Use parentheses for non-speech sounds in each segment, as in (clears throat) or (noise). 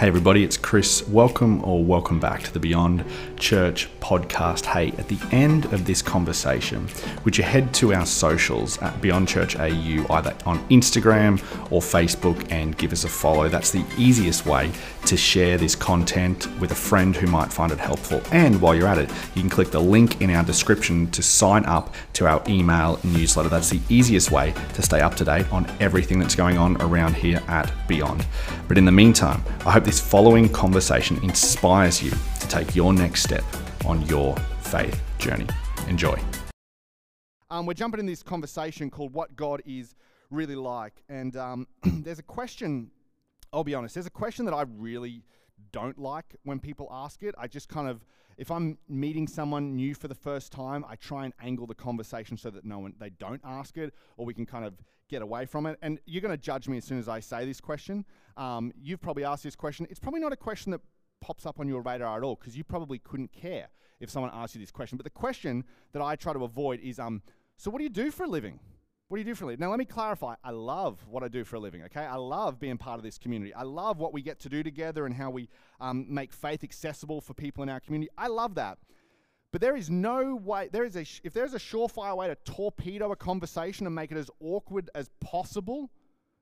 Hey, everybody, it's Chris. Welcome or welcome back to the Beyond Church podcast. Hey, at the end of this conversation, would you head to our socials at Beyond Church AU, either on Instagram or Facebook, and give us a follow? That's the easiest way to share this content with a friend who might find it helpful. And while you're at it, you can click the link in our description to sign up to our email newsletter. That's the easiest way to stay up to date on everything that's going on around here at Beyond. But in the meantime, I hope this following conversation inspires you to take your next step on your faith journey. Enjoy. Um, we're jumping in this conversation called What God is Really Like. And um, (clears throat) there's a question, I'll be honest, there's a question that I really don't like when people ask it. I just kind of, if I'm meeting someone new for the first time, I try and angle the conversation so that no one, they don't ask it, or we can kind of get away from it. And you're going to judge me as soon as I say this question. Um, you've probably asked this question. It's probably not a question that pops up on your radar at all because you probably couldn't care if someone asked you this question. But the question that I try to avoid is, um, so what do you do for a living? What do you do for a living? Now, let me clarify. I love what I do for a living, okay? I love being part of this community. I love what we get to do together and how we um, make faith accessible for people in our community. I love that. But there is no way, there is a, if there's a surefire way to torpedo a conversation and make it as awkward as possible,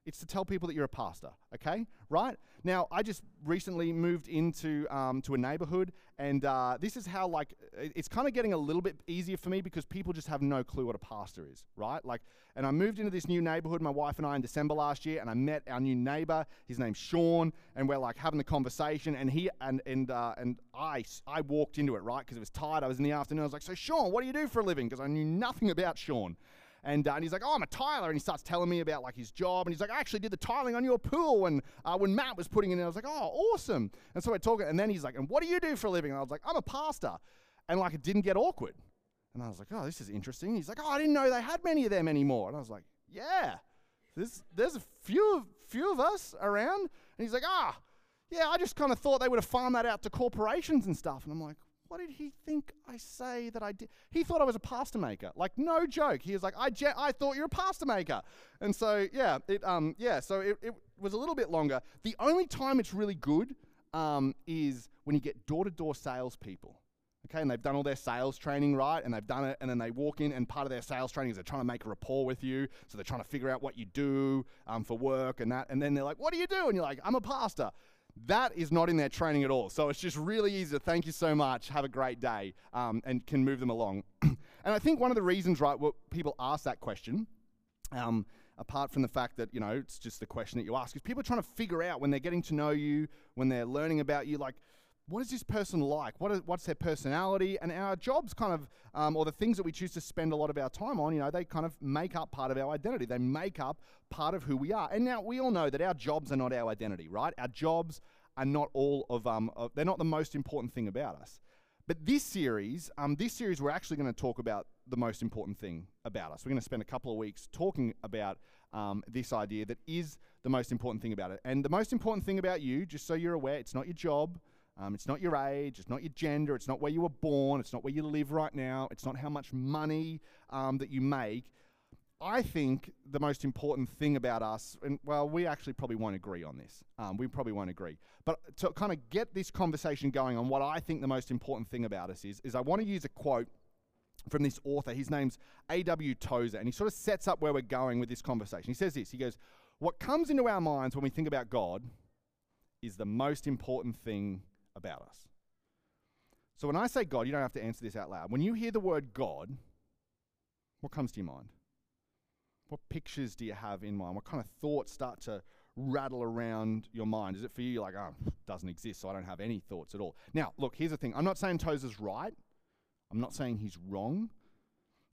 it's to tell people that you're a pastor, okay? Right? Now, I just recently moved into um, to a neighborhood, and uh, this is how, like, it's kind of getting a little bit easier for me because people just have no clue what a pastor is, right? Like, and I moved into this new neighborhood, my wife and I, in December last year, and I met our new neighbor. His name's Sean, and we're like having the conversation, and he and and uh, and I I walked into it, right? Because it was tired. I was in the afternoon. I was like, "So, Sean, what do you do for a living?" Because I knew nothing about Sean. And, uh, and he's like, oh, I'm a tiler. And he starts telling me about like his job. And he's like, I actually did the tiling on your pool when, uh, when Matt was putting it in. I was like, oh, awesome. And so we're talking. And then he's like, and what do you do for a living? And I was like, I'm a pastor. And like, it didn't get awkward. And I was like, oh, this is interesting. He's like, oh, I didn't know they had many of them anymore. And I was like, yeah, there's, there's a few, few of us around. And he's like, ah, yeah, I just kind of thought they would have farmed that out to corporations and stuff. And I'm like, what did he think I say that I did? He thought I was a pasta maker. Like, no joke. He was like, I, je- I thought you're a pasta maker. And so, yeah, it, um, yeah, so it, it was a little bit longer. The only time it's really good um, is when you get door to door salespeople. Okay, and they've done all their sales training right, and they've done it, and then they walk in, and part of their sales training is they're trying to make a rapport with you. So they're trying to figure out what you do um, for work and that. And then they're like, What do you do? And you're like, I'm a pastor. That is not in their training at all. So it's just really easy to thank you so much, have a great day, um, and can move them along. (clears throat) and I think one of the reasons, right, what people ask that question, um, apart from the fact that, you know, it's just the question that you ask, is people are trying to figure out when they're getting to know you, when they're learning about you, like, what is this person like? What is, what's their personality? And our jobs kind of, um, or the things that we choose to spend a lot of our time on, you know, they kind of make up part of our identity. They make up part of who we are. And now we all know that our jobs are not our identity, right? Our jobs are not all of, um, uh, they're not the most important thing about us. But this series, um, this series, we're actually going to talk about the most important thing about us. We're going to spend a couple of weeks talking about um, this idea that is the most important thing about it. And the most important thing about you, just so you're aware, it's not your job, um, it's not your age, it's not your gender, it's not where you were born, it's not where you live right now, it's not how much money um, that you make. I think the most important thing about us, and well, we actually probably won't agree on this. Um, we probably won't agree. But to kind of get this conversation going on, what I think the most important thing about us is, is I want to use a quote from this author. His name's A.W. Tozer, and he sort of sets up where we're going with this conversation. He says this He goes, What comes into our minds when we think about God is the most important thing about us. So when I say God, you don't have to answer this out loud. When you hear the word God, what comes to your mind? What pictures do you have in mind? What kind of thoughts start to rattle around your mind? Is it for you you're like, oh, doesn't exist, so I don't have any thoughts at all? Now, look, here's the thing. I'm not saying Tozer's right. I'm not saying he's wrong.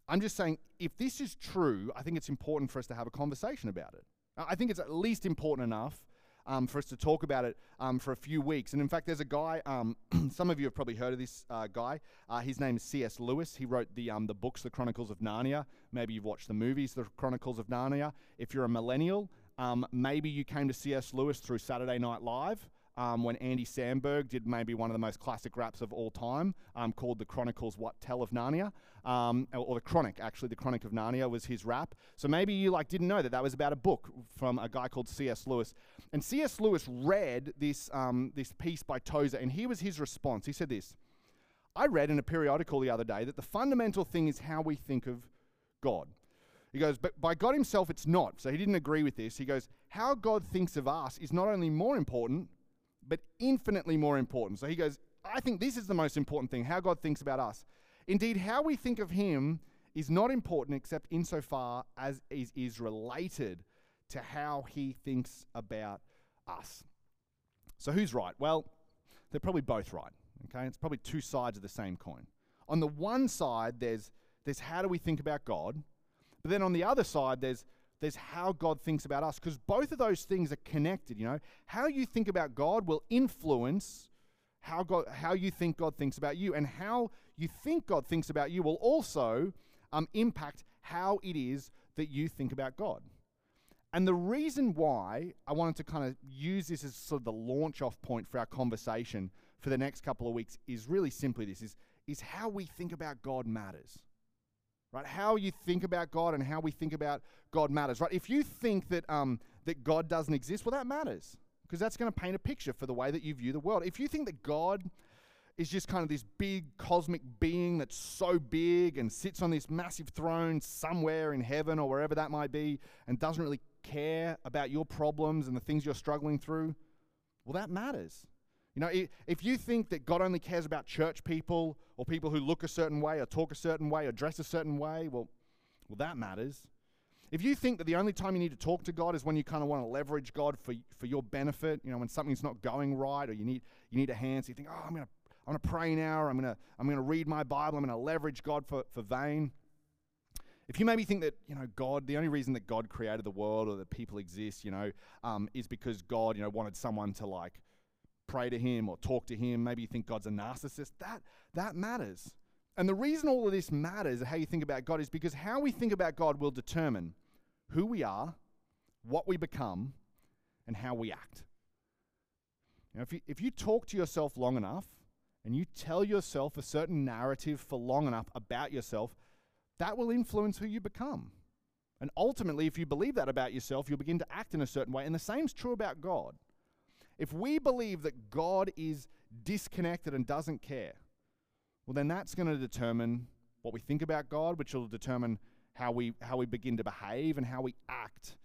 I'm just saying if this is true, I think it's important for us to have a conversation about it. I think it's at least important enough um, for us to talk about it um, for a few weeks. And in fact, there's a guy, um, (clears throat) some of you have probably heard of this uh, guy. Uh, his name is C.S. Lewis. He wrote the, um, the books, The Chronicles of Narnia. Maybe you've watched the movies, The Chronicles of Narnia. If you're a millennial, um, maybe you came to C.S. Lewis through Saturday Night Live. Um, when Andy Samberg did maybe one of the most classic raps of all time, um, called "The Chronicles What Tell of Narnia," um, or, or the Chronic. Actually, the Chronic of Narnia was his rap. So maybe you like didn't know that that was about a book from a guy called C.S. Lewis. And C.S. Lewis read this um, this piece by Tozer, and here was his response. He said this. I read in a periodical the other day that the fundamental thing is how we think of God. He goes, but by God Himself, it's not. So he didn't agree with this. He goes, how God thinks of us is not only more important, but infinitely more important. So he goes, I think this is the most important thing how God thinks about us. Indeed, how we think of Him is not important except insofar as it is related to how He thinks about us. So who's right? Well, they're probably both right. Okay, it's probably two sides of the same coin. On the one side, there's there's how do we think about God, but then on the other side, there's there's how God thinks about us, because both of those things are connected. You know, how you think about God will influence how God how you think God thinks about you, and how you think God thinks about you will also um, impact how it is that you think about God. And the reason why I wanted to kind of use this as sort of the launch off point for our conversation for the next couple of weeks is really simply this is, is how we think about God matters. Right? How you think about God and how we think about God matters. Right? If you think that, um, that God doesn't exist, well, that matters because that's going to paint a picture for the way that you view the world. If you think that God is just kind of this big cosmic being that's so big and sits on this massive throne somewhere in heaven or wherever that might be and doesn't really care about your problems and the things you're struggling through, well, that matters. You know, if you think that God only cares about church people or people who look a certain way or talk a certain way or dress a certain way, well, well, that matters. If you think that the only time you need to talk to God is when you kind of want to leverage God for, for your benefit, you know, when something's not going right or you need you need a hand, so you think, oh, I'm gonna I'm gonna pray now, or I'm gonna I'm gonna read my Bible, I'm gonna leverage God for, for vain. If you maybe think that, you know, God, the only reason that God created the world or that people exist, you know, um, is because God, you know, wanted someone to like pray to him or talk to him, maybe you think God's a narcissist, that, that matters. And the reason all of this matters, how you think about God, is because how we think about God will determine who we are, what we become, and how we act. Know, if, you, if you talk to yourself long enough and you tell yourself a certain narrative for long enough about yourself, that will influence who you become. And ultimately, if you believe that about yourself, you'll begin to act in a certain way. And the same is true about God. If we believe that God is disconnected and doesn't care, well, then that's going to determine what we think about God, which will determine how we, how we begin to behave and how we act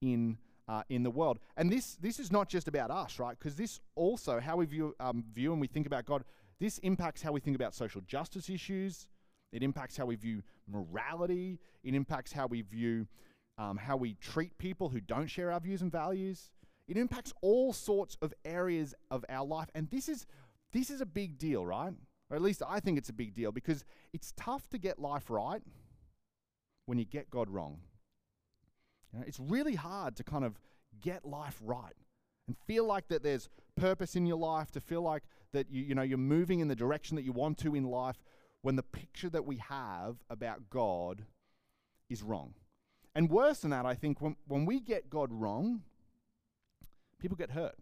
in, uh, in the world. And this, this is not just about us, right? Because this also, how we view, um, view and we think about God, this impacts how we think about social justice issues, it impacts how we view morality. It impacts how we view um, how we treat people who don't share our views and values. It impacts all sorts of areas of our life. And this is, this is a big deal, right? Or at least I think it's a big deal because it's tough to get life right when you get God wrong. You know, it's really hard to kind of get life right and feel like that there's purpose in your life, to feel like that you, you know, you're moving in the direction that you want to in life when the picture that we have about God is wrong. And worse than that, I think when, when we get God wrong, people get hurt.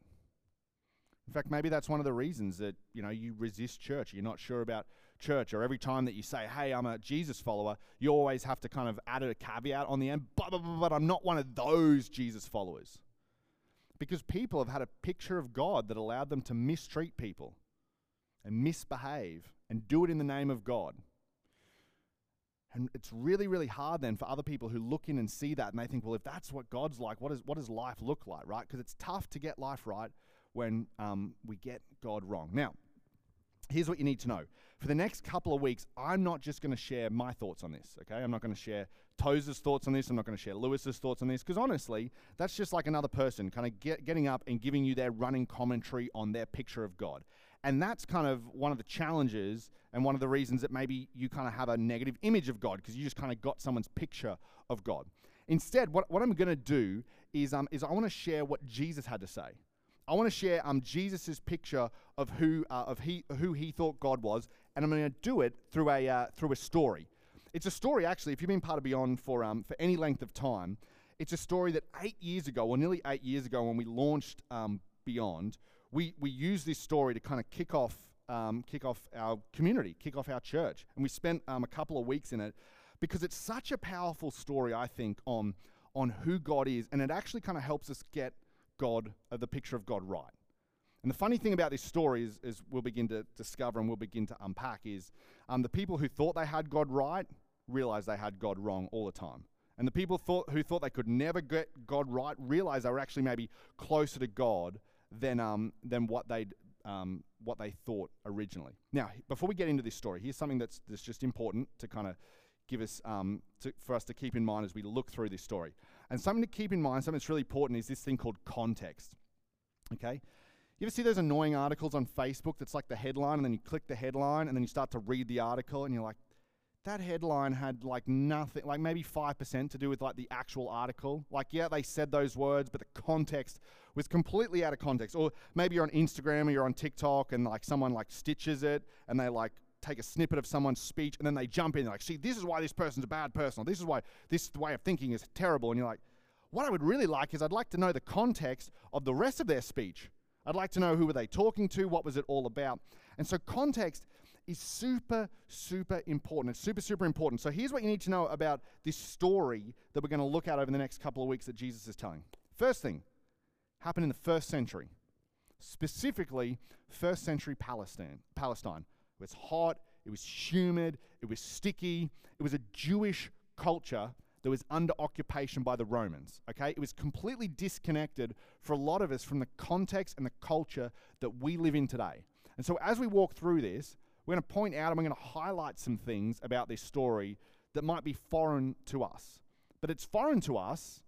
In fact, maybe that's one of the reasons that you know you resist church. You're not sure about church, or every time that you say, "Hey, I'm a Jesus follower," you always have to kind of add a caveat on the end. But, but, but I'm not one of those Jesus followers, because people have had a picture of God that allowed them to mistreat people and misbehave and do it in the name of God. And it's really, really hard then for other people who look in and see that and they think, well, if that's what God's like, what, is, what does life look like, right? Because it's tough to get life right when um, we get God wrong. Now, here's what you need to know. For the next couple of weeks, I'm not just going to share my thoughts on this, okay? I'm not going to share Tozer's thoughts on this. I'm not going to share Lewis's thoughts on this, because honestly, that's just like another person kind of get, getting up and giving you their running commentary on their picture of God. And that's kind of one of the challenges and one of the reasons that maybe you kind of have a negative image of God because you just kind of got someone's picture of God. Instead, what, what I'm going to do is, um, is I want to share what Jesus had to say. I want to share um, Jesus' picture of who, uh, of he, who he thought God was, and I'm going to do it through a, uh, through a story. It's a story, actually, if you've been part of Beyond for, um, for any length of time, it's a story that eight years ago, or nearly eight years ago, when we launched um, Beyond, we, we use this story to kind of kick off, um, kick off our community, kick off our church. And we spent um, a couple of weeks in it because it's such a powerful story, I think, on, on who God is. And it actually kind of helps us get God, uh, the picture of God right. And the funny thing about this story is, is we'll begin to discover and we'll begin to unpack is um, the people who thought they had God right realized they had God wrong all the time. And the people thought, who thought they could never get God right realized they were actually maybe closer to God than, um, than what, they'd, um, what they thought originally. Now, before we get into this story, here's something that's, that's just important to kind of give us um, to, for us to keep in mind as we look through this story. And something to keep in mind, something that's really important, is this thing called context. Okay? You ever see those annoying articles on Facebook that's like the headline, and then you click the headline, and then you start to read the article, and you're like, that headline had like nothing, like maybe 5% to do with like the actual article. Like, yeah, they said those words, but the context was completely out of context. Or maybe you're on Instagram or you're on TikTok and like someone like stitches it and they like take a snippet of someone's speech and then they jump in like, see, this is why this person's a bad person. Or this is why this way of thinking is terrible. And you're like, what I would really like is I'd like to know the context of the rest of their speech. I'd like to know who were they talking to, what was it all about. And so context is super, super important. It's super, super important. So here's what you need to know about this story that we're going to look at over the next couple of weeks that Jesus is telling. First thing happened in the first century, specifically first century Palestine. Palestine. It was hot, it was humid, it was sticky. It was a Jewish culture that was under occupation by the Romans. Okay? It was completely disconnected for a lot of us from the context and the culture that we live in today. And so as we walk through this, we're going to point out and we're going to highlight some things about this story that might be foreign to us. But it's foreign to us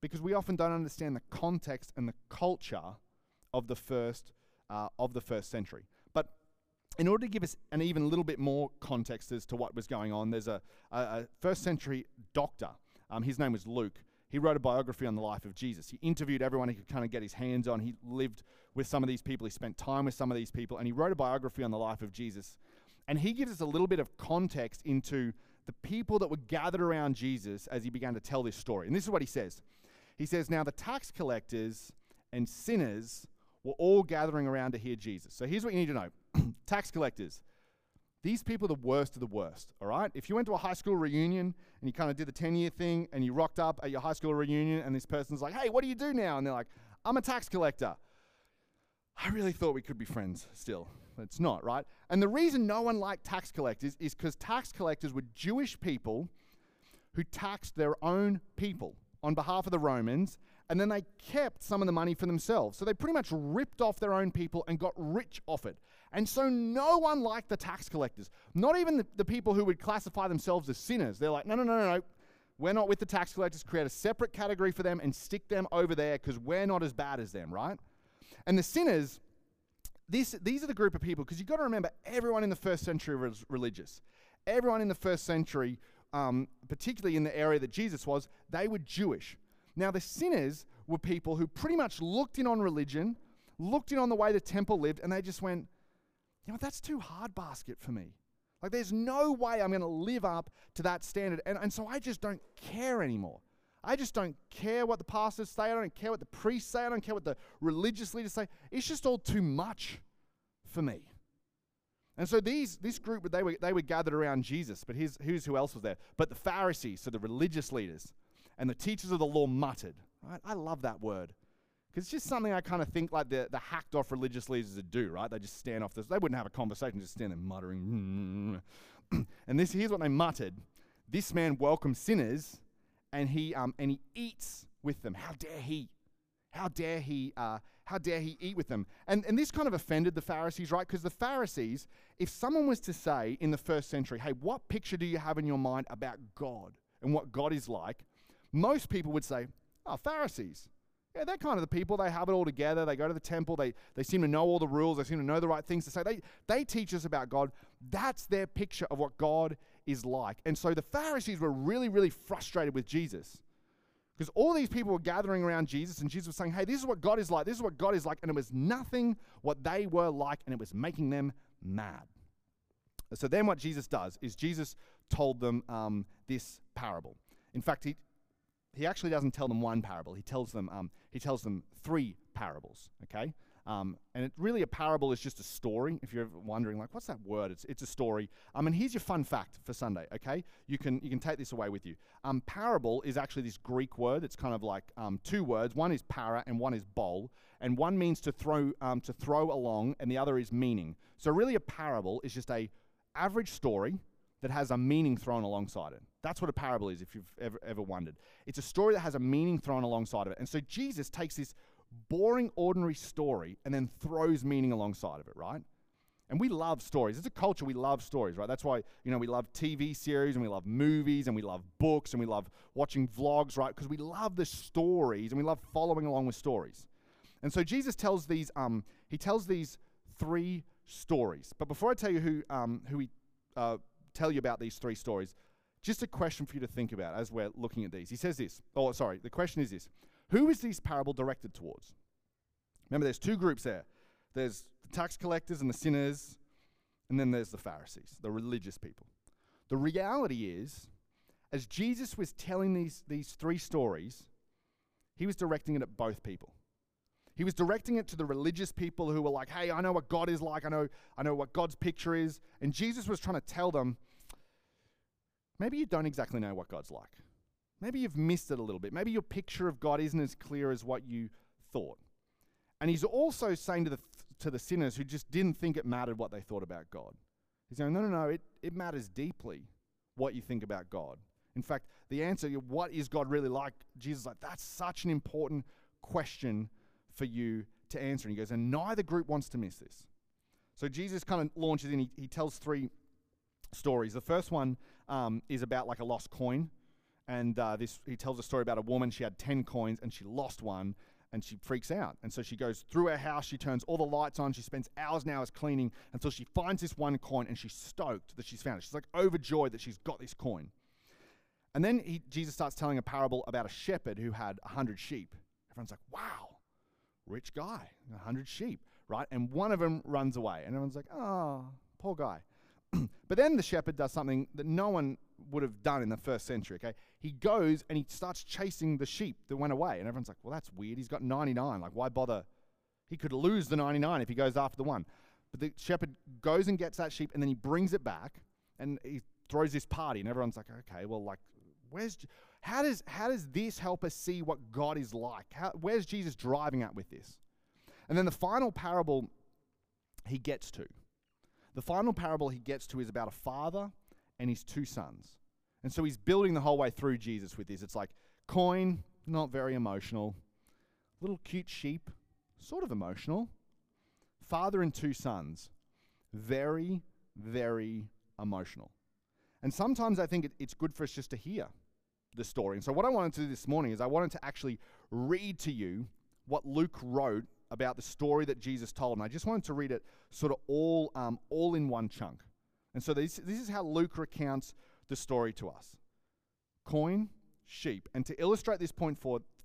because we often don't understand the context and the culture of the first uh, of the first century But in order to give us an even little bit more context as to what was going on, there's a, a, a first century doctor. Um, his name was Luke. He wrote a biography on the life of Jesus. He interviewed everyone he could kind of get his hands on. He lived with some of these people. He spent time with some of these people. And he wrote a biography on the life of Jesus. And he gives us a little bit of context into the people that were gathered around Jesus as he began to tell this story. And this is what he says He says, Now the tax collectors and sinners were all gathering around to hear Jesus. So here's what you need to know (clears throat) tax collectors. These people are the worst of the worst, all right? If you went to a high school reunion and you kind of did the 10 year thing and you rocked up at your high school reunion and this person's like, hey, what do you do now? And they're like, I'm a tax collector. I really thought we could be friends still. It's not, right? And the reason no one liked tax collectors is because tax collectors were Jewish people who taxed their own people on behalf of the Romans and then they kept some of the money for themselves. So they pretty much ripped off their own people and got rich off it. And so no one liked the tax collectors, not even the, the people who would classify themselves as sinners. They're like, no, no, no, no, no. We're not with the tax collectors. Create a separate category for them and stick them over there because we're not as bad as them, right? And the sinners, this, these are the group of people, because you've got to remember everyone in the first century was religious. Everyone in the first century, um, particularly in the area that Jesus was, they were Jewish. Now, the sinners were people who pretty much looked in on religion, looked in on the way the temple lived, and they just went, you know, that's too hard basket for me. Like, there's no way I'm going to live up to that standard. And, and so I just don't care anymore. I just don't care what the pastors say. I don't care what the priests say. I don't care what the religious leaders say. It's just all too much for me. And so these, this group, they were, they were gathered around Jesus. But here's, here's who else was there. But the Pharisees, so the religious leaders and the teachers of the law muttered. Right? I love that word. Because it's just something I kind of think like the, the hacked off religious leaders would do, right? They just stand off this. They wouldn't have a conversation, just stand there muttering. (clears throat) and this here's what they muttered. This man welcomes sinners and he um, and he eats with them. How dare he? How dare he? Uh, how dare he eat with them? And and this kind of offended the Pharisees, right? Because the Pharisees, if someone was to say in the first century, "Hey, what picture do you have in your mind about God and what God is like?" most people would say, oh, Pharisees. Yeah, they're kind of the people. They have it all together. They go to the temple. They, they seem to know all the rules. They seem to know the right things to say. They, they teach us about God. That's their picture of what God is like. And so the Pharisees were really, really frustrated with Jesus. Because all these people were gathering around Jesus, and Jesus was saying, Hey, this is what God is like. This is what God is like. And it was nothing what they were like, and it was making them mad. So then what Jesus does is Jesus told them um, this parable. In fact, he, he actually doesn't tell them one parable. He tells them, um, he tells them three parables, okay? Um, and it really a parable is just a story. If you're wondering, like, what's that word? It's, it's a story. Um, and here's your fun fact for Sunday. Okay, you can you can take this away with you. Um, parable is actually this Greek word. It's kind of like um, two words. One is para and one is bol. And one means to throw um, to throw along, and the other is meaning. So really, a parable is just a average story that has a meaning thrown alongside it. That's what a parable is, if you've ever, ever wondered. It's a story that has a meaning thrown alongside of it. And so Jesus takes this boring, ordinary story and then throws meaning alongside of it, right? And we love stories. It's a culture we love stories, right? That's why, you know, we love TV series and we love movies and we love books and we love watching vlogs, right? Because we love the stories and we love following along with stories. And so Jesus tells these, um, he tells these three stories. But before I tell you who, um, who he uh, tell you about these three stories, just a question for you to think about as we're looking at these. He says this. Oh, sorry. The question is this who is this parable directed towards? Remember, there's two groups there there's the tax collectors and the sinners, and then there's the Pharisees, the religious people. The reality is, as Jesus was telling these, these three stories, he was directing it at both people. He was directing it to the religious people who were like, hey, I know what God is like, I know, I know what God's picture is. And Jesus was trying to tell them, maybe you don't exactly know what God's like. Maybe you've missed it a little bit. Maybe your picture of God isn't as clear as what you thought. And he's also saying to the, to the sinners who just didn't think it mattered what they thought about God. He's saying, no, no, no, it, it matters deeply what you think about God. In fact, the answer, what is God really like? Jesus like, that's such an important question for you to answer. And he goes, and neither group wants to miss this. So Jesus kind of launches in, he, he tells three stories. The first one um, is about like a lost coin and uh, this he tells a story about a woman. She had ten coins and she lost one, and she freaks out. And so she goes through her house. She turns all the lights on. She spends hours and hours cleaning until she finds this one coin, and she's stoked that she's found it. She's like overjoyed that she's got this coin. And then he, Jesus starts telling a parable about a shepherd who had a hundred sheep. Everyone's like, "Wow, rich guy, a hundred sheep, right?" And one of them runs away, and everyone's like, "Oh, poor guy." (clears throat) but then the shepherd does something that no one would have done in the first century, okay? He goes and he starts chasing the sheep that went away. And everyone's like, well, that's weird. He's got 99. Like, why bother? He could lose the 99 if he goes after the one. But the shepherd goes and gets that sheep and then he brings it back and he throws this party. And everyone's like, okay, well, like, where's. How does, how does this help us see what God is like? How, where's Jesus driving at with this? And then the final parable he gets to. The final parable he gets to is about a father and his two sons. And so he's building the whole way through Jesus with this. It's like coin, not very emotional. Little cute sheep, sort of emotional. Father and two sons, very, very emotional. And sometimes I think it, it's good for us just to hear the story. And so, what I wanted to do this morning is I wanted to actually read to you what Luke wrote about the story that Jesus told. And I just wanted to read it sort of all, um, all in one chunk. And so, this, this is how Luke recounts the story to us coin, sheep. And to illustrate this point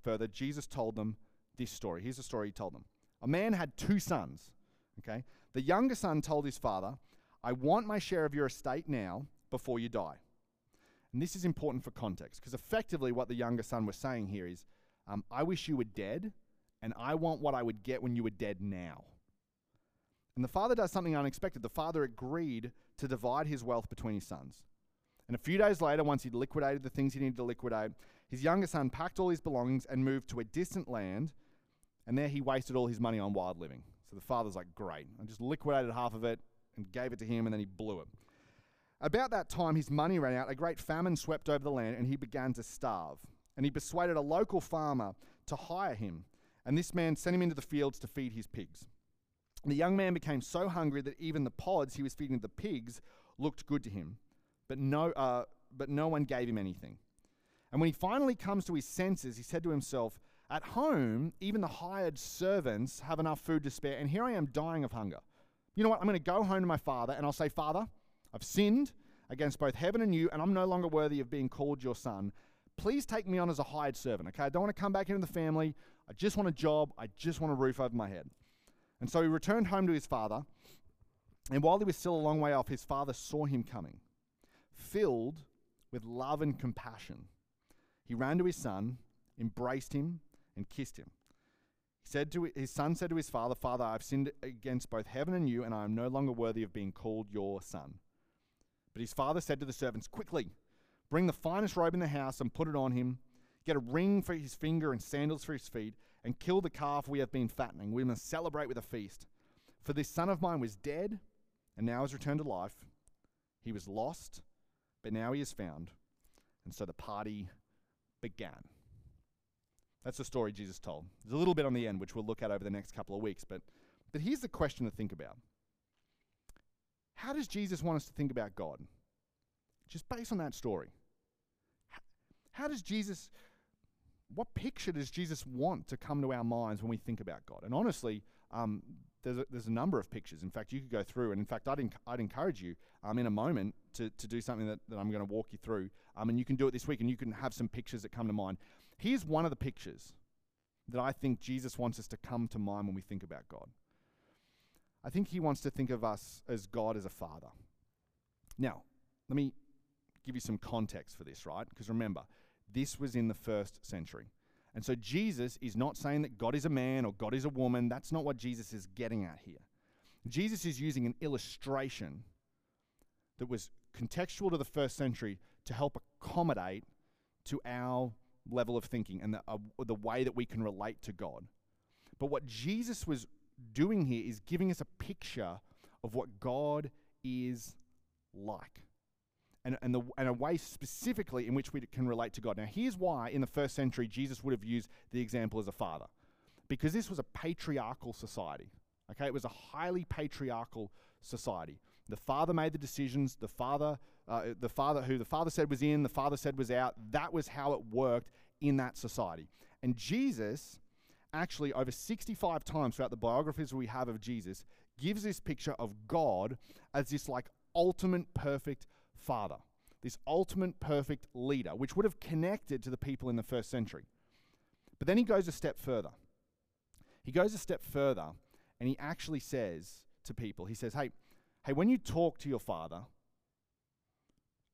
further, Jesus told them this story. Here's the story he told them. A man had two sons. Okay? The younger son told his father, I want my share of your estate now before you die. And this is important for context because effectively what the younger son was saying here is, um, I wish you were dead, and I want what I would get when you were dead now. And the father does something unexpected. The father agreed to divide his wealth between his sons. And a few days later, once he'd liquidated the things he needed to liquidate, his younger son packed all his belongings and moved to a distant land, and there he wasted all his money on wild living. So the father's like, Great. I just liquidated half of it and gave it to him, and then he blew it. About that time, his money ran out. A great famine swept over the land, and he began to starve. And he persuaded a local farmer to hire him, and this man sent him into the fields to feed his pigs. The young man became so hungry that even the pods he was feeding the pigs looked good to him but no, uh, but no one gave him anything. And when he finally comes to his senses, he said to himself, At home, even the hired servants have enough food to spare, and here I am dying of hunger. You know what? I'm going to go home to my father, and I'll say, Father, I've sinned against both heaven and you, and I'm no longer worthy of being called your son. Please take me on as a hired servant, okay? I don't want to come back into the family. I just want a job. I just want a roof over my head. And so he returned home to his father, and while he was still a long way off, his father saw him coming filled with love and compassion, he ran to his son, embraced him, and kissed him. He said to his son said to his father, Father, I've sinned against both heaven and you, and I am no longer worthy of being called your son. But his father said to the servants, Quickly, bring the finest robe in the house and put it on him. Get a ring for his finger and sandals for his feet, and kill the calf we have been fattening. We must celebrate with a feast. For this son of mine was dead, and now has returned to life. He was lost, but now he is found. And so the party began. That's the story Jesus told. There's a little bit on the end, which we'll look at over the next couple of weeks. But, but here's the question to think about How does Jesus want us to think about God? Just based on that story. How, does Jesus, what picture does Jesus want to come to our minds when we think about God? And honestly, um, there's a, there's a number of pictures. In fact, you could go through, and in fact, I'd, I'd encourage you um, in a moment to, to do something that, that I'm going to walk you through. Um, and you can do it this week, and you can have some pictures that come to mind. Here's one of the pictures that I think Jesus wants us to come to mind when we think about God. I think he wants to think of us as God as a father. Now, let me give you some context for this, right? Because remember, this was in the first century. And so Jesus is not saying that God is a man or God is a woman. That's not what Jesus is getting at here. Jesus is using an illustration that was contextual to the first century to help accommodate to our level of thinking and the, uh, the way that we can relate to God. But what Jesus was doing here is giving us a picture of what God is like. And, and, the, and a way specifically in which we can relate to God. Now, here's why in the first century Jesus would have used the example as a father. Because this was a patriarchal society. Okay, it was a highly patriarchal society. The father made the decisions. The father, uh, the father, who the father said was in, the father said was out. That was how it worked in that society. And Jesus, actually, over 65 times throughout the biographies we have of Jesus, gives this picture of God as this like ultimate perfect father, this ultimate perfect leader, which would have connected to the people in the first century. But then he goes a step further. He goes a step further and he actually says to people, he says, Hey, hey, when you talk to your father,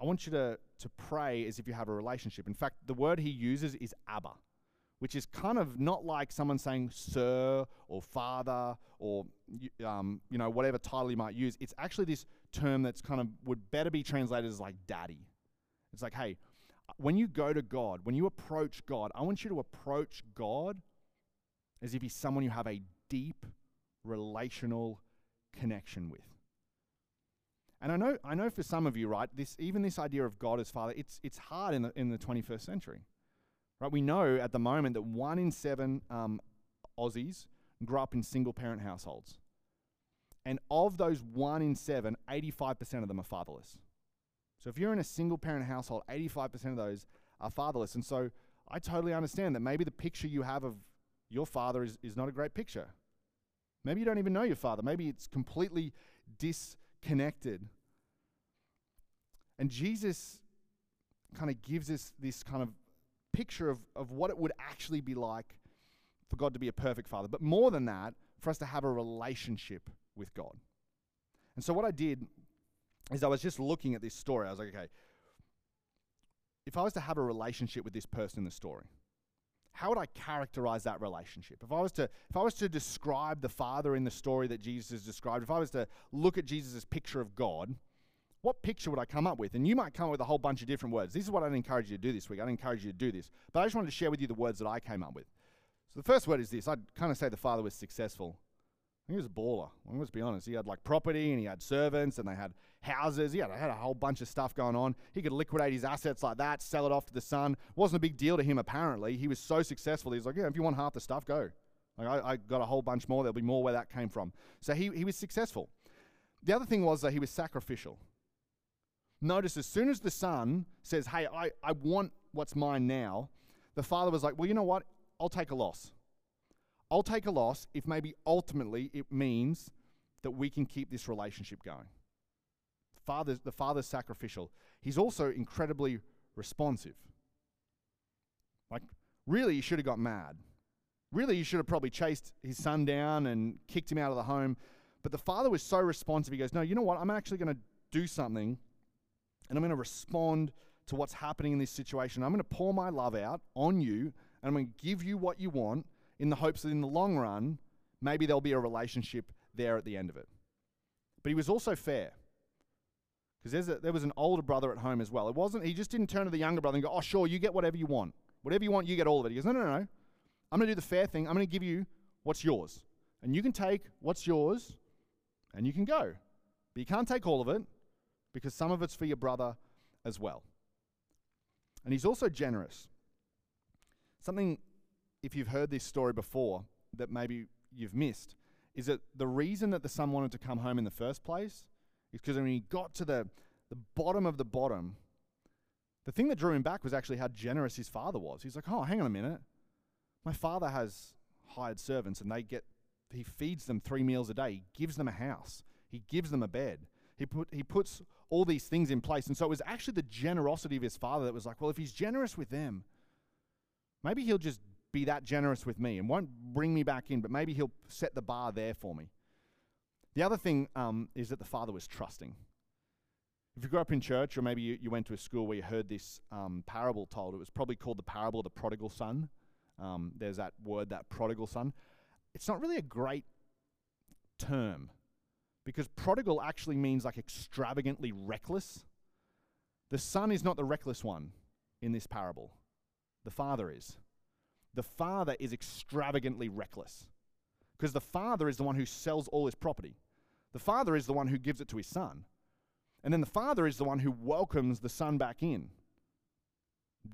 I want you to, to pray as if you have a relationship. In fact, the word he uses is Abba, which is kind of not like someone saying sir or father or um, you know whatever title you might use. It's actually this term that's kind of would better be translated as like daddy. It's like, hey, when you go to God, when you approach God, I want you to approach God as if he's someone you have a deep relational connection with. And I know, I know for some of you, right, this even this idea of God as Father, it's it's hard in the in the 21st century, right? We know at the moment that one in seven um, Aussies grew up in single parent households, and of those one in seven, 85% of them are fatherless. So if you're in a single parent household, 85% of those are fatherless, and so I totally understand that maybe the picture you have of your father is, is not a great picture. Maybe you don't even know your father. Maybe it's completely disconnected. And Jesus kind of gives us this kind of picture of, of what it would actually be like for God to be a perfect father. But more than that, for us to have a relationship with God. And so what I did is I was just looking at this story. I was like, okay, if I was to have a relationship with this person in the story, how would I characterize that relationship? If I was to if I was to describe the Father in the story that Jesus has described, if I was to look at Jesus' picture of God, what picture would I come up with? And you might come up with a whole bunch of different words. This is what I'd encourage you to do this week. I'd encourage you to do this. But I just wanted to share with you the words that I came up with. So the first word is this. I'd kind of say the Father was successful. He was a baller. Well, let's be honest. He had like property and he had servants and they had houses. He had, had a whole bunch of stuff going on. He could liquidate his assets like that, sell it off to the son. Wasn't a big deal to him, apparently. He was so successful. He was like, yeah, if you want half the stuff, go. Like, I, I got a whole bunch more. There'll be more where that came from. So he, he was successful. The other thing was that he was sacrificial. Notice as soon as the son says, hey, I, I want what's mine now, the father was like, well, you know what? I'll take a loss. I'll take a loss if maybe ultimately it means that we can keep this relationship going. Father's, the father's sacrificial. He's also incredibly responsive. Like, really, he should have got mad. Really, he should have probably chased his son down and kicked him out of the home. But the father was so responsive. He goes, No, you know what? I'm actually going to do something and I'm going to respond to what's happening in this situation. I'm going to pour my love out on you and I'm going to give you what you want in the hopes that in the long run, maybe there'll be a relationship there at the end of it. But he was also fair. Because there was an older brother at home as well. It wasn't, he just didn't turn to the younger brother and go, oh, sure, you get whatever you want. Whatever you want, you get all of it. He goes, no, no, no. I'm going to do the fair thing. I'm going to give you what's yours. And you can take what's yours and you can go. But you can't take all of it because some of it's for your brother as well. And he's also generous. Something, if you've heard this story before, that maybe you've missed, is that the reason that the son wanted to come home in the first place is because when he got to the, the bottom of the bottom, the thing that drew him back was actually how generous his father was. He's like, oh, hang on a minute. My father has hired servants and they get, he feeds them three meals a day. He gives them a house. He gives them a bed. He, put, he puts all these things in place. And so it was actually the generosity of his father that was like, well, if he's generous with them, maybe he'll just be that generous with me and won't bring me back in, but maybe he'll set the bar there for me. The other thing um, is that the father was trusting. If you grew up in church, or maybe you, you went to a school where you heard this um, parable told, it was probably called the parable of the prodigal son. Um, there's that word, that prodigal son. It's not really a great term because prodigal actually means like extravagantly reckless. The son is not the reckless one in this parable, the father is. The father is extravagantly reckless because the father is the one who sells all his property. The father is the one who gives it to his son. And then the father is the one who welcomes the son back in.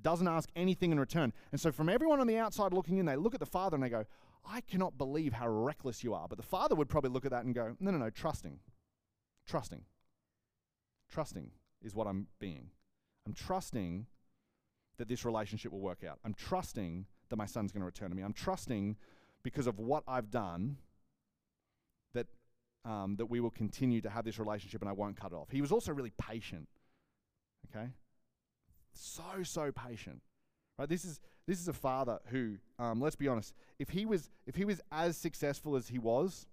Doesn't ask anything in return. And so, from everyone on the outside looking in, they look at the father and they go, I cannot believe how reckless you are. But the father would probably look at that and go, No, no, no, trusting. Trusting. Trusting is what I'm being. I'm trusting that this relationship will work out. I'm trusting that my son's going to return to me. I'm trusting because of what I've done that, um, that we will continue to have this relationship and I won't cut it off. He was also really patient. Okay? So, so patient. Right? This is this is a father who, um, let's be honest, if he was if he was as successful as he was,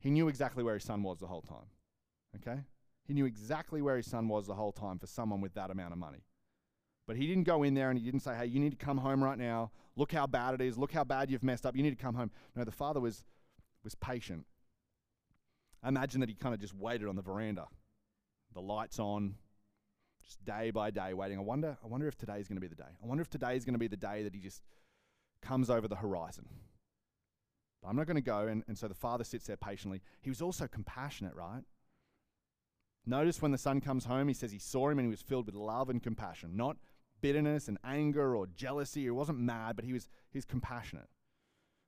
he knew exactly where his son was the whole time. Okay? He knew exactly where his son was the whole time for someone with that amount of money. But he didn't go in there and he didn't say, hey, you need to come home right now. Look how bad it is. Look how bad you've messed up. You need to come home. No, the father was, was patient. I imagine that he kind of just waited on the veranda. The lights on, just day by day waiting. I wonder, I wonder if today's going to be the day. I wonder if today is going to be the day that he just comes over the horizon. But I'm not going to go. And, and so the father sits there patiently. He was also compassionate, right? Notice when the son comes home, he says he saw him and he was filled with love and compassion, not bitterness and anger or jealousy. He wasn't mad, but he was, he was compassionate.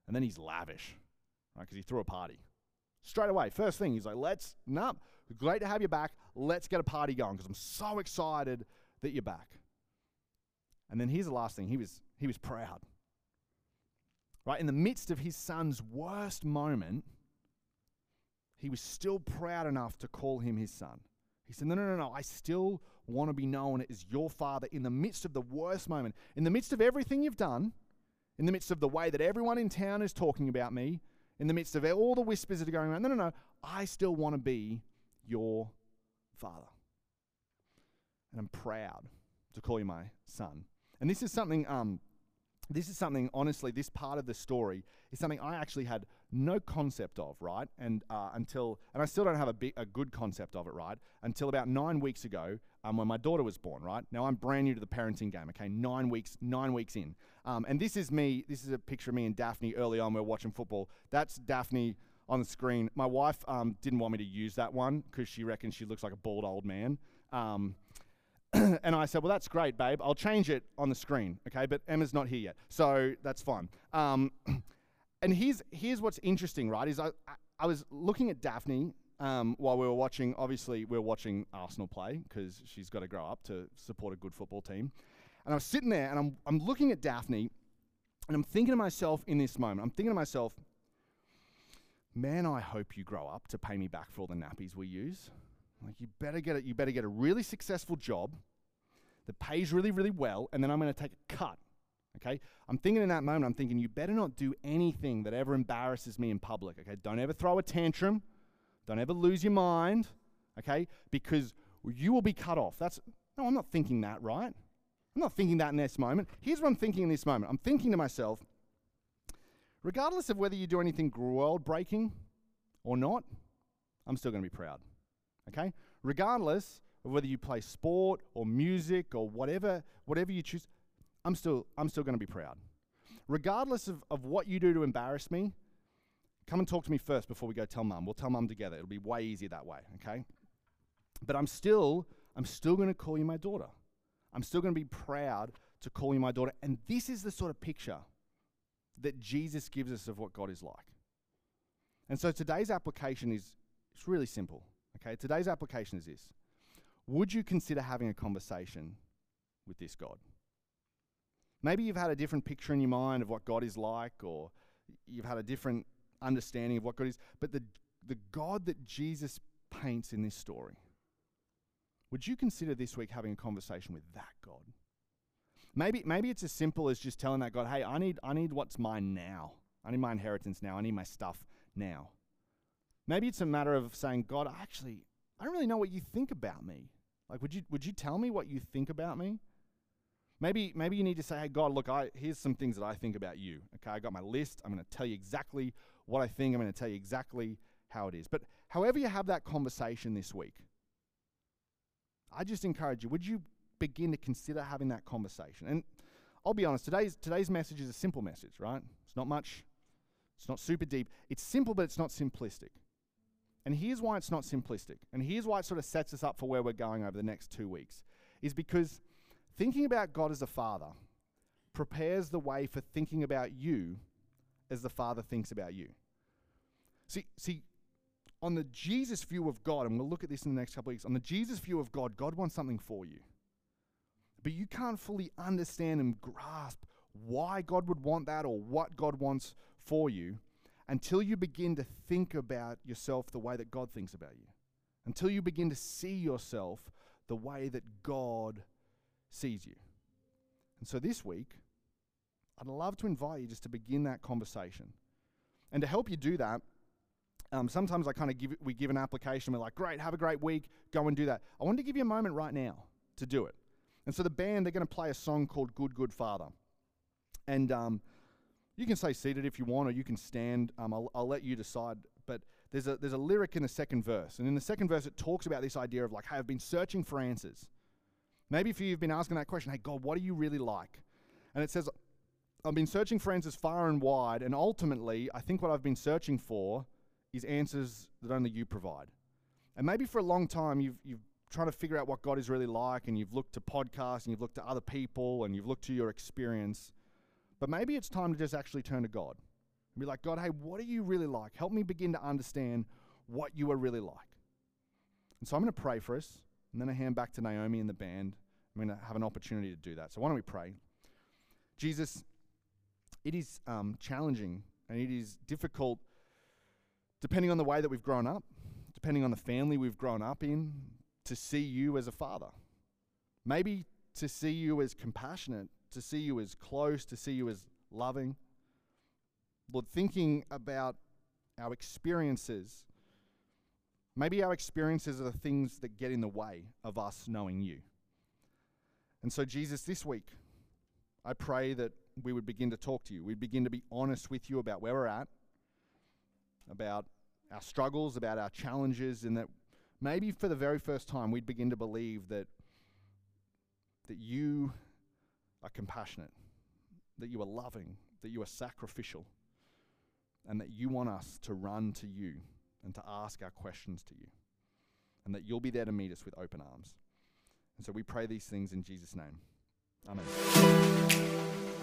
And then he's lavish, right? Because he threw a party. Straight away, first thing, he's like, let's, nah, great to have you back. Let's get a party going because I'm so excited that you're back. And then here's the last thing he was, he was proud. Right? In the midst of his son's worst moment, he was still proud enough to call him his son. He said, No, no, no, no. I still want to be known as your father in the midst of the worst moment, in the midst of everything you've done, in the midst of the way that everyone in town is talking about me, in the midst of all the whispers that are going around. No, no, no. I still want to be your father. And I'm proud to call you my son. And this is something um, this is something, honestly, this part of the story is something I actually had no concept of, right? And uh, until, and I still don't have a, big, a good concept of it, right? Until about nine weeks ago, um, when my daughter was born, right? Now I'm brand new to the parenting game, okay? Nine weeks, nine weeks in. Um, and this is me, this is a picture of me and Daphne early on, we are watching football. That's Daphne on the screen. My wife um, didn't want me to use that one because she reckons she looks like a bald old man. Um, (clears throat) and I said, Well, that's great, babe. I'll change it on the screen, okay? But Emma's not here yet, so that's fine. Um, (clears throat) and here's, here's what's interesting, right? Is I, I was looking at Daphne um, while we were watching, obviously, we were watching Arsenal play because she's got to grow up to support a good football team. And I was sitting there and I'm, I'm looking at Daphne and I'm thinking to myself in this moment, I'm thinking to myself, man, I hope you grow up to pay me back for all the nappies we use. Like you better get it. You better get a really successful job that pays really, really well, and then I'm to take a cut. Okay, I'm thinking in that moment. I'm thinking you better not do anything that ever embarrasses me in public. Okay, don't ever throw a tantrum. Don't ever lose your mind. Okay, because you will be cut off. That's no. I'm not thinking that. Right. I'm not thinking that in this moment. Here's what I'm thinking in this moment. I'm thinking to myself, regardless of whether you do anything world breaking or not, I'm still going to be proud. Okay? Regardless of whether you play sport or music or whatever, whatever you choose, I'm still, I'm still going to be proud. Regardless of, of what you do to embarrass me, come and talk to me first before we go tell mum. We'll tell mum together. It'll be way easier that way, okay? But I'm still, I'm still going to call you my daughter. I'm still going to be proud to call you my daughter. And this is the sort of picture that Jesus gives us of what God is like. And so today's application is it's really simple. Okay, today's application is this. Would you consider having a conversation with this God? Maybe you've had a different picture in your mind of what God is like, or you've had a different understanding of what God is, but the, the God that Jesus paints in this story, would you consider this week having a conversation with that God? Maybe, maybe it's as simple as just telling that God, hey, I need, I need what's mine now. I need my inheritance now. I need my stuff now. Maybe it's a matter of saying, God, I actually, I don't really know what you think about me. Like, would you, would you tell me what you think about me? Maybe, maybe you need to say, hey, God, look, I, here's some things that I think about you. Okay, I got my list. I'm going to tell you exactly what I think. I'm going to tell you exactly how it is. But however you have that conversation this week, I just encourage you, would you begin to consider having that conversation? And I'll be honest, today's, today's message is a simple message, right? It's not much, it's not super deep. It's simple, but it's not simplistic. And here's why it's not simplistic. And here's why it sort of sets us up for where we're going over the next two weeks. Is because thinking about God as a father prepares the way for thinking about you as the father thinks about you. See, see, on the Jesus view of God, and we'll look at this in the next couple of weeks, on the Jesus view of God, God wants something for you. But you can't fully understand and grasp why God would want that or what God wants for you until you begin to think about yourself the way that God thinks about you, until you begin to see yourself the way that God sees you. And so this week, I'd love to invite you just to begin that conversation. And to help you do that, um, sometimes I kind of give we give an application. We're like, great, have a great week, go and do that. I want to give you a moment right now to do it. And so the band they're going to play a song called "Good Good Father," and um, you can stay seated if you want, or you can stand. Um, I'll, I'll let you decide. But there's a, there's a lyric in the second verse. And in the second verse, it talks about this idea of like, hey, I've been searching for answers. Maybe if you've been asking that question, hey, God, what do you really like? And it says, I've been searching for answers far and wide. And ultimately, I think what I've been searching for is answers that only you provide. And maybe for a long time, you've, you've tried to figure out what God is really like, and you've looked to podcasts, and you've looked to other people, and you've looked to your experience. But maybe it's time to just actually turn to God and be like, God, hey, what are you really like? Help me begin to understand what you are really like. And so I'm going to pray for us, and then I hand back to Naomi and the band. I'm going to have an opportunity to do that. So why don't we pray? Jesus, it is um, challenging and it is difficult depending on the way that we've grown up, depending on the family we've grown up in, to see you as a father. Maybe to see you as compassionate to see you as close, to see you as loving. Lord, thinking about our experiences, maybe our experiences are the things that get in the way of us knowing you. And so, Jesus, this week, I pray that we would begin to talk to you. We'd begin to be honest with you about where we're at, about our struggles, about our challenges, and that maybe for the very first time we'd begin to believe that, that you are compassionate, that you are loving, that you are sacrificial, and that you want us to run to you and to ask our questions to you, and that you'll be there to meet us with open arms. And so we pray these things in Jesus' name. Amen.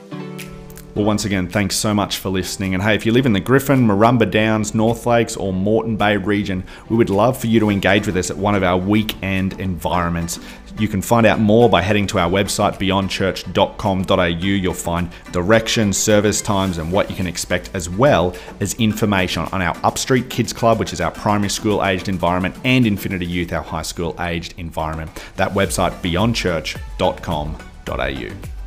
Well, once again, thanks so much for listening. And hey, if you live in the Griffin, Murrumba Downs, North Lakes, or Moreton Bay region, we would love for you to engage with us at one of our weekend environments. You can find out more by heading to our website, beyondchurch.com.au. You'll find directions, service times, and what you can expect, as well as information on our Upstreet Kids Club, which is our primary school aged environment, and Infinity Youth, our high school aged environment. That website, beyondchurch.com.au.